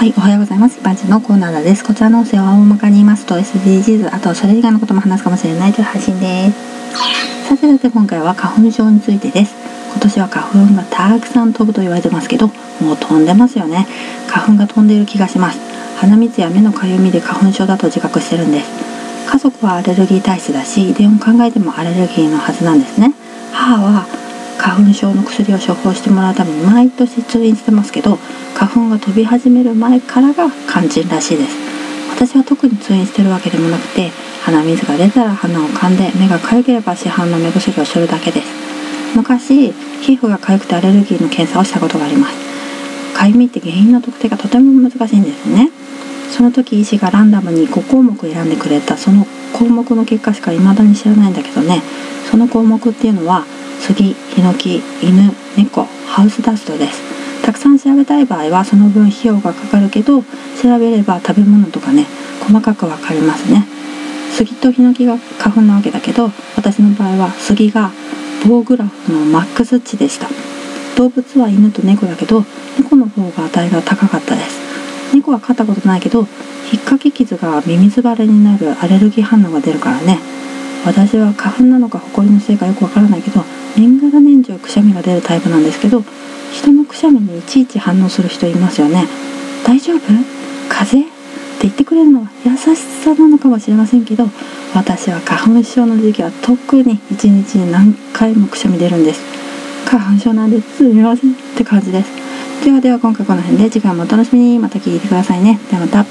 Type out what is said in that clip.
はい、おはようございます。一般人のコーナーです。こちらの音声は大まかに言いますと SDGs、あとそれ以外のことも話すかもしれないという配信です。さてさて今回は花粉症についてです。今年は花粉がたくさん飛ぶと言われてますけど、もう飛んでますよね。花粉が飛んでいる気がします。鼻水や目のかゆみで花粉症だと自覚してるんです。家族はアレルギー体質だし、遺伝を考えてもアレルギーのはずなんですね。母は花粉症の薬を処方してもらうために毎年通院してますけど花粉が飛び始める前からが肝心らしいです。私は特に通院してるわけでもなくて鼻水が出たら鼻を噛んで目が痒ければ市販の目薬をするだけです。昔皮膚が痒くてアレルギーの検査をしたことがあります。痒みって原因の特定がとても難しいんですね。その時医師がランダムに5項目選んでくれたその項目の結果しか未だに知らないんだけどね。その項目っていうのは杉ヒノキ犬猫ハウスダストです。たくさん調べたい場合はその分費用がかかるけど調べれば食べ物とかね細かく分かりますね。杉とヒノキが花粉なわけだけど私の場合は杉が棒グラフのマックス値でした。動物は犬と猫だけど猫の方が値が高かったです。猫は飼ったことないけど引っかき傷がミミズバレになるアレルギー反応が出るからね。私は花粉なのかホコリのせいかよくわからないけどしゃみが出るタイプなんですけど人のくしゃみにいちいち反応する人いますよね。大丈夫？風邪？って言ってくれるのは優しさなのかもしれませんけど私は花粉症の時期は特に一日に何回もくしゃみ出るんです。花粉症なんです。すみませんって感じです。ではでは今回この辺で次回もお楽しみに。また聞いてくださいね。ではまた。